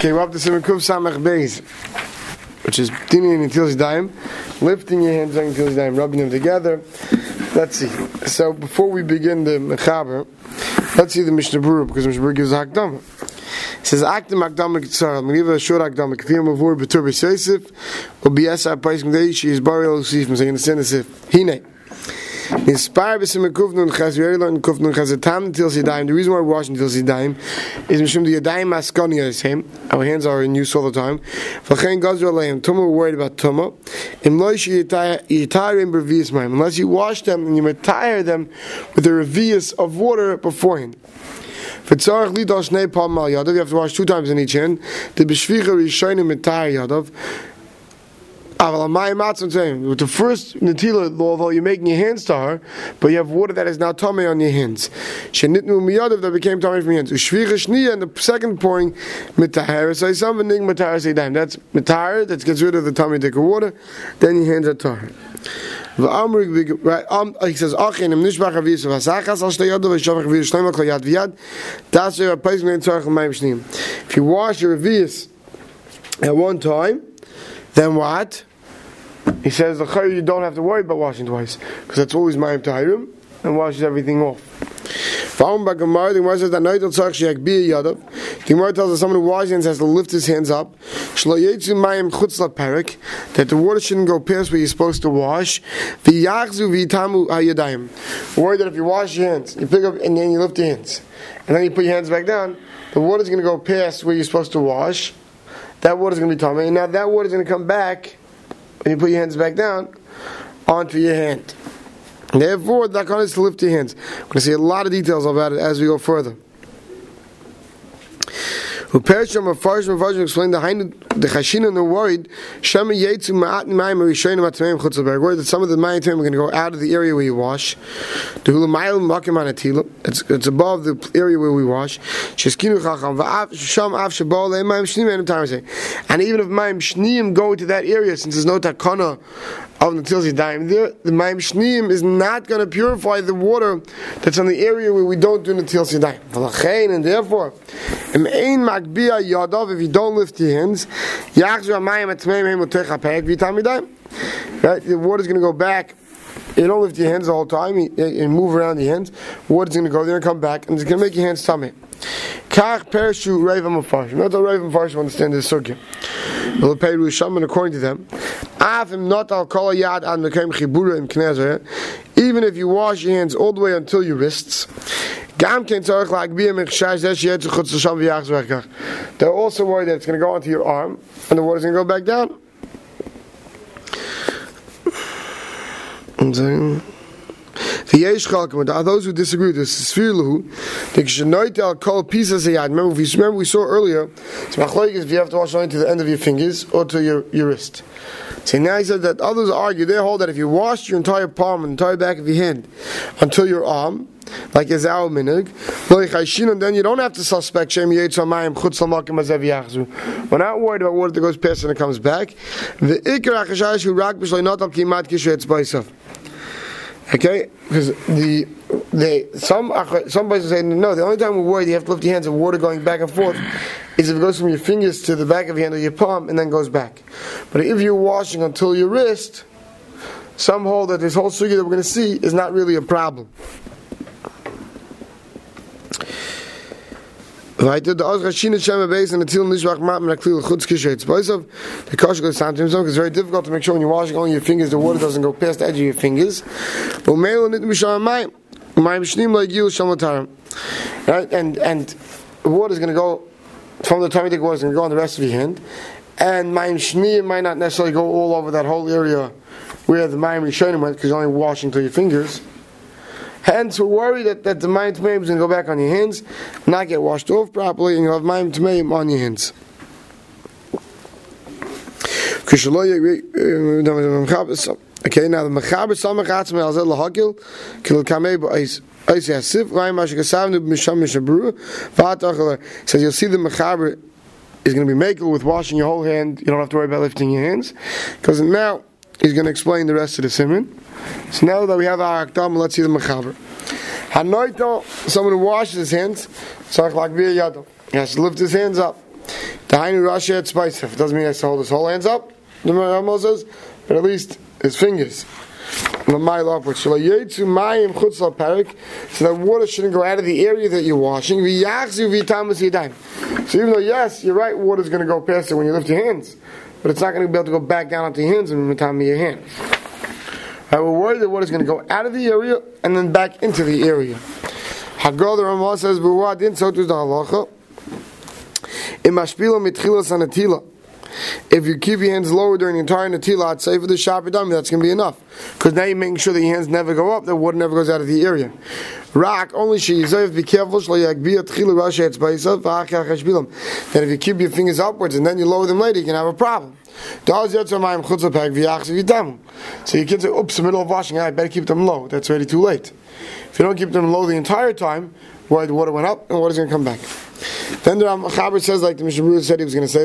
Okay, we're up to Siman Kuf Samach Beis, which is Dini and Until Daim, lifting your hands on Until Daim, rubbing them together. Let's see. So before we begin the Mechaber, let's see the Mishnah Berurah, because Mishnah Berurah gives a Hakdama. It says, Akdam Akdama Kitzar, I'm going to give a short Akdama, Kathir Mavur Betur B'Seisif, U'Biesa Pais Mdei, She is Bariel Usif, I'm saying the sin is if, Hine. Inspired by some kufnun we already learned kufnun chas, the tam until sidayim. The reason why we're washing until sidayim is mishum the yadayim maskani is him. Our hands are in use all the time. V'chein gazer aleim. Tuma, we're worried about tuma. Im loish yitarim revius ma'im. Unless you wash them and you retire them with the revius of water beforehand. V'tzarech lidol shnei palm mal yadav. You have to wash two times in each hand. The b'shvicha rishonim mitayr yadav. With the first Natila, although you're making your hands to her, but you have water that is now tummy on your hands. Shenitnu miyadav that became tummy from your hands. And the second pouring. That's mitahar, that gets rid of the tummy dick of water, then your hands are tahar. Um. If you wash your avis at one time, then what? He says the you don't have to worry about washing twice because that's always ma'im tahirim and washes everything off. The Gemara says that night tzarich sheyak bi yadav. The Gemara tells us someone who washes hands has to lift his hands up. That the water shouldn't go past where you're supposed to wash. V'yachzu v'yitamu that if you wash your hands, you pick up and then you lift your hands, and then you put your hands back down, the water's going to go past where you're supposed to wash. That water's going to be tummy, and now that water's going to come back when you put your hands back down onto your hand. Therefore, that kind is to lift your hands. We're going to see a lot of details about it as we go further. Who perish from a farsh and farsh explain the hind the chashin and the worried shema yetzu ma'at mayim rishonim atmeim chutzalberg worried that some of the mayim are going to go out of the area where you wash. The hulamayim makim anatila it's it's above the area where we wash. Sheskinu chacham va'af sham af shabol mayim shnim and time and even if mayim shnim go to that area since there's no takana of the Tilsi Daim there, the Maim Shneim is not going to purify the water that's on the area where we don't do the Tilsi Daim. And therefore, if you don't lift your hands, right, the water is going to go back. You don't lift your hands the whole time, you, you move around your hands, water is going to go there and come back, and it's going to make your hands tummy. Kach Pershu Ravam Mepharshim. Not the Ravam Mepharshim understand this circuit. According to them. Even if you wash your hands all the way until your wrists. They're also worried that it's going to go onto your arm and the water's going to go back down. Are those who disagree this. Of yad. Remember, we, remember we saw earlier. it's So if you have to wash only to the end of your fingers or to your, your wrist. So now he said that others argue. They hold that if you wash your entire palm and entire back of your hand until your arm, like is our minig, then you don't have to suspect. We're not worried about that goes past and it comes back. The ikar achashash who rak b'shloi not al kimat kishu etzbaisav. Okay, because the they some some places say no. The only time we're worried you have to lift your hands and water going back and forth is if it goes from your fingers to the back of your hand or your palm and then goes back. But if you're washing until your wrist, some hold that this whole sugi that we're going to see is not really a problem. Weiter, der Ausgash Shina Shem Beis and Atil Nishvach Mat Men Aklil Chutz Kishet. Boys of the Kosh goes down to. It's very difficult to make sure when you're washing on your fingers, the water doesn't go past the edge of your fingers. Umeil Nit Misham Mayim. Mayim Shnim Lo Yigil Shem Latarim. Right? And, and the water is going to go from the you take water, it's to go on the rest of your hand. And Mayim Shnim might not necessarily go all over that whole area where the Mayim Rishonim went, because you're only washing to your fingers. Hence, we're worried that, that the Mayim Tmeim is going to go back on your hands, not get washed off properly, and you'll have Mayim Tmeim on your hands. Okay, now the Mechaber Samach Atzmei Al Zed Lahakil, Kil Kamei Ba'is. Says you'll see the Mechaber is going to be makel with washing your whole hand. You don't have to worry about lifting your hands. Because now he's going to explain the rest of the siman. So now that we have our akdam, let's see the mechaber. Hanoito, someone who washes his hands, tzarich like bir yado. He has to lift his hands up. Dahainu Rashi spice. It doesn't mean he has to hold his whole hands up. The Rambam says, but at least his fingers. L'mayl upwards. So yetzu mayim chutz parik. So that water shouldn't go out of the area that you're washing. V'yachzu v'tamus yadayim. So even though yes, you're right, water's going to go past it when you lift your hands, but it's not going to be able to go back down onto your hands and the time of your hand. Right, we're worried that water's going to go out of the area and then back into the area. Hagal the Ramah says, "B'wa din so to the halacha." Imashpilo mitchilas anatila. If you keep your hands lower during the entire natila, I'd say for the dummy, that's going to be enough. Because now you're making sure that your hands never go up, the water never goes out of the area. Rak, only she yizayev, be careful, that if you keep your fingers upwards and then you lower them later, you can have a problem. So you can say, oops, in the middle of washing, I better keep them low. That's already too late. If you don't keep them low the entire time, why the water went up and the water's going to come back. Then the Chaber says, like the Mishnah said he was going to say,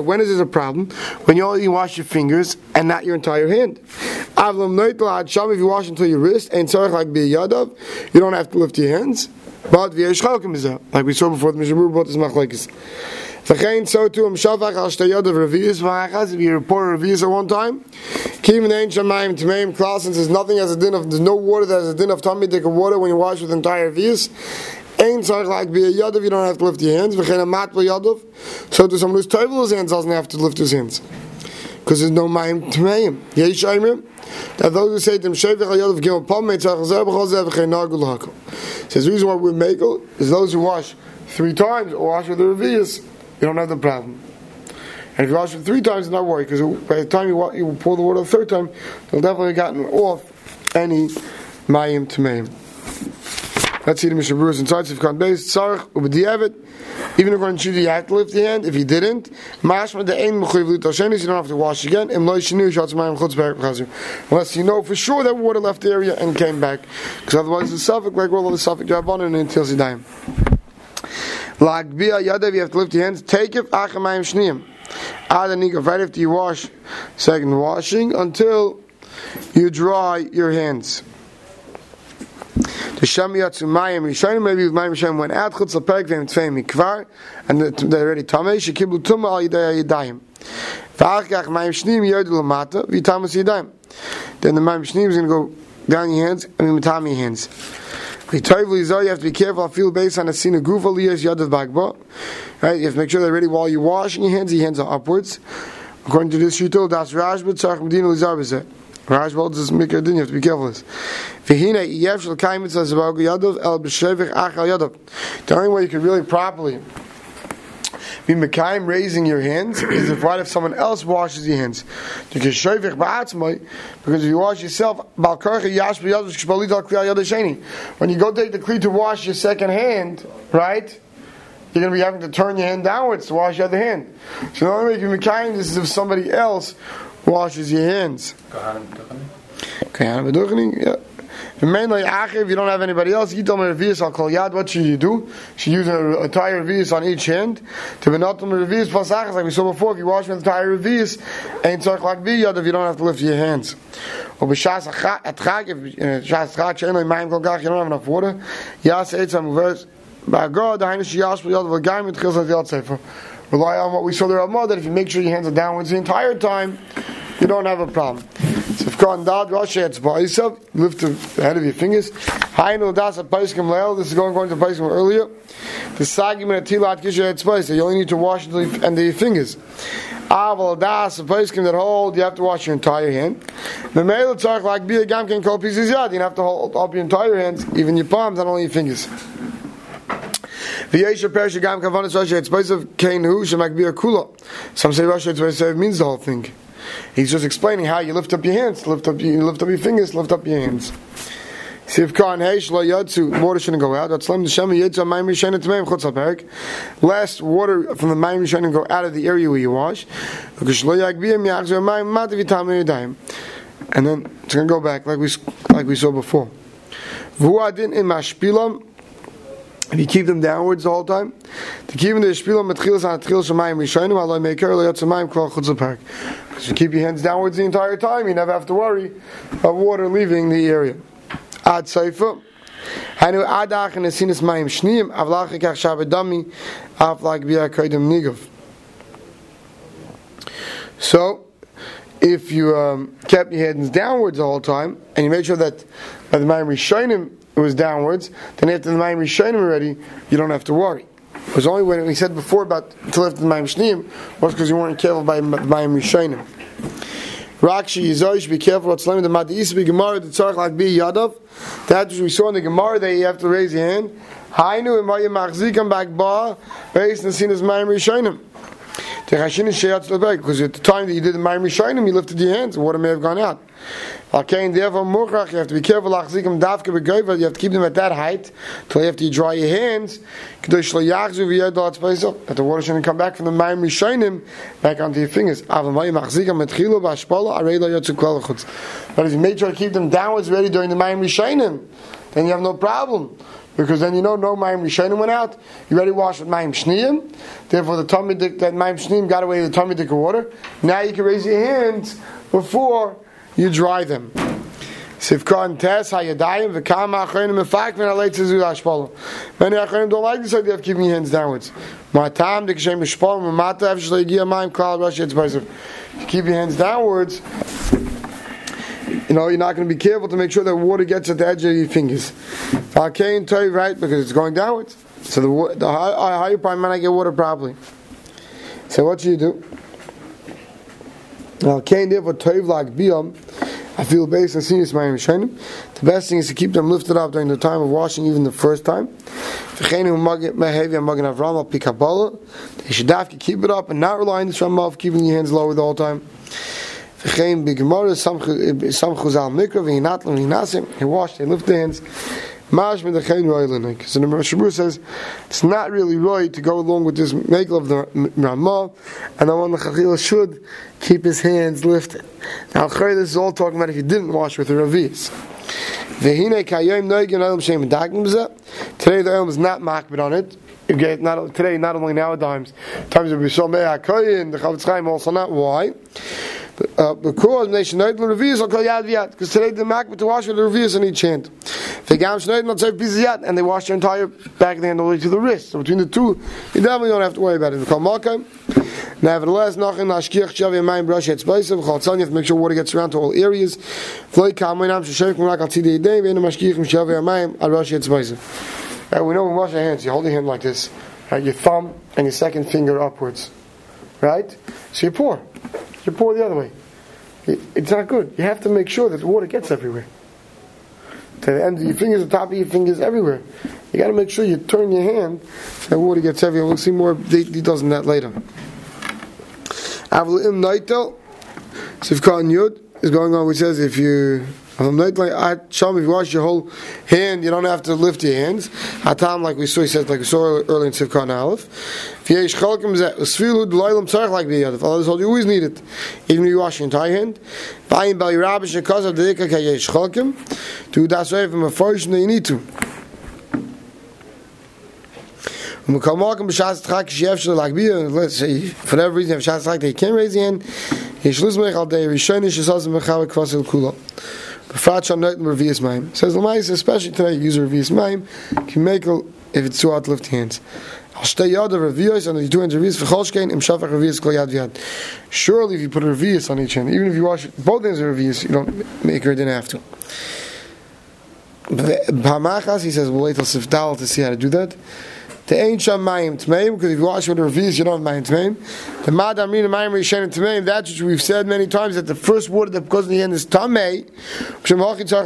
When is this a problem? When you only wash your fingers and not your entire hand. If you wash until your wrist, and like be yadav, you don't have to lift your hands. But like we saw before, the Mishnah brought this machlekes. V'chein so too am shavach al shtayod of revius v'achas. If you report revius at one time, kim nein shamayim klal. Since there's nothing as a din of there's no water that has a din of tummy take water when you wash with entire revius. Ein tzarich like be a yadav. You don't have to lift your hands. V'chein a mat yadav. So to someone who's toivel his hands doesn't have to lift his hands because there's no mayim tmeim. Yesh aimim. That those who say them, Shevich HaYadav Gimel Pam Meitzach Zeh B'chol Zeh V'chein Nagul Hakol. Says the reason why we make it is those who wash three times or wash with the revius you don't have the problem. And if you wash it three times, not worry, because by the time you, you pour the water the third time, you'll definitely have gotten off any mayim tameim. Let's see the Mishnah Berurah inside Sifkan Beis Tzarech Ubediyavet. Even according to you, you have to lift the hand. If you didn't, Mashma the Ein Hashenis, you don't have to wash again. Im Lo Yishinu Shatz Mayim Chutz B'Chazir. Unless you know for sure that water left the area and came back, because otherwise the suffix like all of the suffix Rabbanon until Zidayim. Lagbia yadav, you have to lift your hands. Take it, achamayim shniyim. Adanika, right after you wash, second washing, until you dry your hands. The Shem Yatsu Mayim Rishonim, maybe Mayim Rishonim went out, Chutz Lepek, Vem Tfeim Mikvar, and they're already Tamei, Shekiblu Tumma Al Yidei Yidayim. V'ach kach Mayim Shnim Yodu Lamata, V'tamas Yidayim. Then the Mayim Shnim is going to go down your hands, and Mitami your hands. You have to be careful. Feel based on a of gufa liyas yadav bagba. Right, you have to make sure that ready while you're washing your hands. Your hands are upwards. According to this shitol, that's Rashba tzarch medina lizar b'zeh. Rashba holds this mikra din. You have to be careful. This. V'hina yev shel kaim mitzvah zebag yadav el b'shevich achal yadav. The only way you can really properly be Mekayim raising your hands is if right if someone else washes your hands. Because if you wash yourself, when you go take the kli to wash your second hand, right? You're going to be having to turn your hand downwards to wash your other hand. So the only way you can be kind is if somebody else washes your hands. Yeah. If you don't have anybody else, me revius al kol yad. What should you do? Should use a entire revius on each hand to be not revius pasachas like we saw before. If you wash with entire revius, ain't tzarich like biyad if you don't have to lift your hands. Or b'shas atchag if uh, shas atchag shein loy mayim kol gach you don't have enough water. Yas eitzam verse. Ba'agod the hainish yash b'yad v'gayim et chilzat yad sefer. Rely on what we saw there Ramah that if you make sure your hands are downwards the entire time, you don't have a problem. So if Kohen Dad Rosh lift the head of your fingers. Hainu Das Paiskim Leil. This is going going to Paiskim earlier. The Sagim and Tilat Kisha Spice. You only need to wash the end of your fingers. Aval Das Paiskim that hold. You have to wash your entire hand. The male tzarch like be a gamkin pieces yad. You have to hold up your entire hands, even your palms, not only your fingers. V'yesha perish gam kavanas Rosh of Kain Hu Shemak Bia Kula. Some say Rosh Hashanah means the whole thing. He's just explaining how you lift up your hands, lift up, you lift up your fingers, lift up your hands. Water shouldn't go out. Last water from the mayim rishayim go out of the area where you wash. And then it's going to go back like we like we saw before. Vuadin in mashpilam if you keep them downwards the whole time. Because you keep your hands downwards the entire time, you never have to worry of water leaving the area. Ad seifa. Hainu adach and asinis mayim shniyim avlach ikach shabedami af like bia kodim nigov. So, if you um, kept your hands downwards the whole time, and you made sure that by the Mayim Rishonim it was downwards, then after the Mayim Rishonim already, you don't have to worry. It was only when we said before about to lift the Mayim Shneim was because you weren't careful by Mayim Rishonim. Rakshi Yizoish, be careful what's limited. The Madis be Gemara, the Tzarech like be Yadav. That which we saw in the Gemara that you have to raise your hand. Hainu and Maya Machzikam back ba, based on Sinas Mayim Rishonim. Because at the time that you did the Mayim Rishayim, you lifted your hands, and water may have gone out. Okay, and therefore, Murach, you have to be careful, Lachzikim Davka Begoiva, you have to keep them at that height, until after you dry your hands, that the water shouldn't come back from the Mayim Rishayim back onto your fingers. But if you make sure to keep them downwards ready during the Mayim Rishayim, then you have no problem. Because then you know no Mayim Rishonim went out. You already washed with Mayim Shniyim. Therefore, the tummy that Mayim Shniyim got away with the tummy of water. Now you can raise your hands before you dry them. Many achronim don't like this idea of keeping your hands downwards. Keep your hands downwards you know, you're not going to be careful to make sure that water gets at the edge of your fingers. Arcane toy, right? Because it's going downwards. So the, the higher part might not get water properly. So what do you do? Arcane therefore toiv like biom. I feel based on senior Mayim Rishonim. The best thing is to keep them lifted up during the time of washing, even the first time. They should have to keep it up and not rely on the Shamav, keeping your hands lower the whole time. V'chein b'gemara some chuzal mikra v'hinatlam v'hinasim. He washed, he lifted hands. Mash the chein roilenik. So the Shabur says it's not really right to go along with this makel of the Ramah, and the one the Chachil should keep his hands lifted. Now, this is all talking about if you didn't wash with the Ravis. Today the olam is not makbid on it. Get not today, not only nowadays. Times of Bishomei HaKoyin, the Chafetz Chaim also not. Why? Uh, because nation night the reviews will call yad yad because today the mak to wash with the reviews on each hand. They gam shneid not say pieces and they wash their entire back of the hand all the way to the wrist. So between the two, you definitely don't have to worry about it. We call malkam. Nevertheless, nachin nashkiach shavi mayim brush et spaisav. Chaltzan, you have to make sure water gets around to all areas. V'loi kamay nam sheshev kum rak al tzidei yedei v'enu mashkiach shavi mayim al brush et spaisav. We know we wash our hands, you hold your hand like this, right? your thumb and your second finger upwards, right? So you pour. You pour the other way. It's not good. You have to make sure that the water gets everywhere. To the end of your fingers, the top of your fingers, everywhere. You got to make sure you turn your hand so the water gets everywhere. We'll see more details on that later. Avlim Naitel, Sivkan Yud is going on, which says if you if you wash your whole hand, you don't have to lift your hands. Hatam, like we saw, he says, like we saw earlier in Sivkan Aleph. V'yesh chalkim zeh, usfilu d'loilam tzarech like b'yadav. Allah told you always need it, even if you wash your entire hand. V'ayim bal yirabish shekaz of the dikka kayesh chalkim. Do das way from a first you need to. Um, uh, let's say, for whatever reason, if Shas they can't raise the hand, Yesh lizmech al day rishonish shesaz mechavet kvasil kula. Noit revius maim. Says Lamais, especially today, use revius maim, can make if it's hard to lift hands. I'll yad of revius and the two hands revius v'cholshkein im shafach revius kol yad v'yad. Surely if you put a revius on each hand, even if you wash both hands of revius, you don't make her, didn't have to. B'hamachas, he says, we'll wait till Sifdal to see how to do that. The sham mayim tmeim because if you wash with the revius, you don't have mayim tmeim. The madam rina mayim rishen tmeim. That's what we've said many times that the first water that goes in the end is tamei.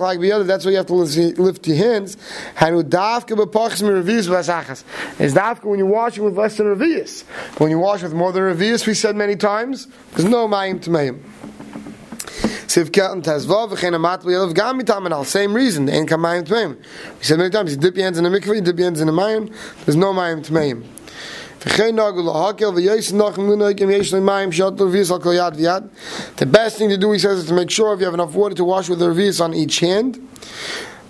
like the other. That's why you have to lift your hands. Hanu davka b'pachs mi revius v'asachas. Is davka when you're washing with less than revius. When you wash with more than revius, we said many times, there's no mayim tmeim. Sivka and Tezvav, v'chein amat v'yelav gam mitam Same reason, ain't kamayim tmeim. We said many times, you dip your hands in the mikveh, you dip your hands in the mayim, there's no mayim tmeim. The best thing to do, he says, is to make sure if you have enough water to wash with the revius on each hand,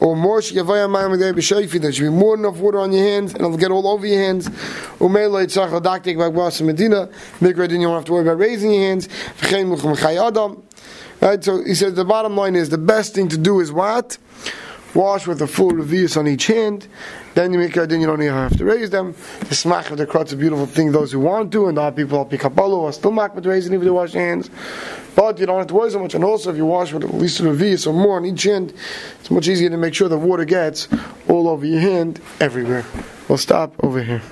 or more there should be more enough water on your hands, and it'll get all over your hands. Umelo yitzach l'daktik b'agbas medina, mikra din you don't have to worry about raising your hands. V'chein muchem chay adam, Right? So he said the bottom line is the best thing to do is what? Wash with a full revius on each hand. Then you make a then you don't even have to raise them. The smach of the crotch is a beautiful thing. Those who want to, and the people up Kabbalah are still makbet raising even they wash hands. But you don't have to worry so much. And also, if you wash with at least a revius or more on each hand, it's much easier to make sure the water gets all over your hand everywhere. We'll stop over here.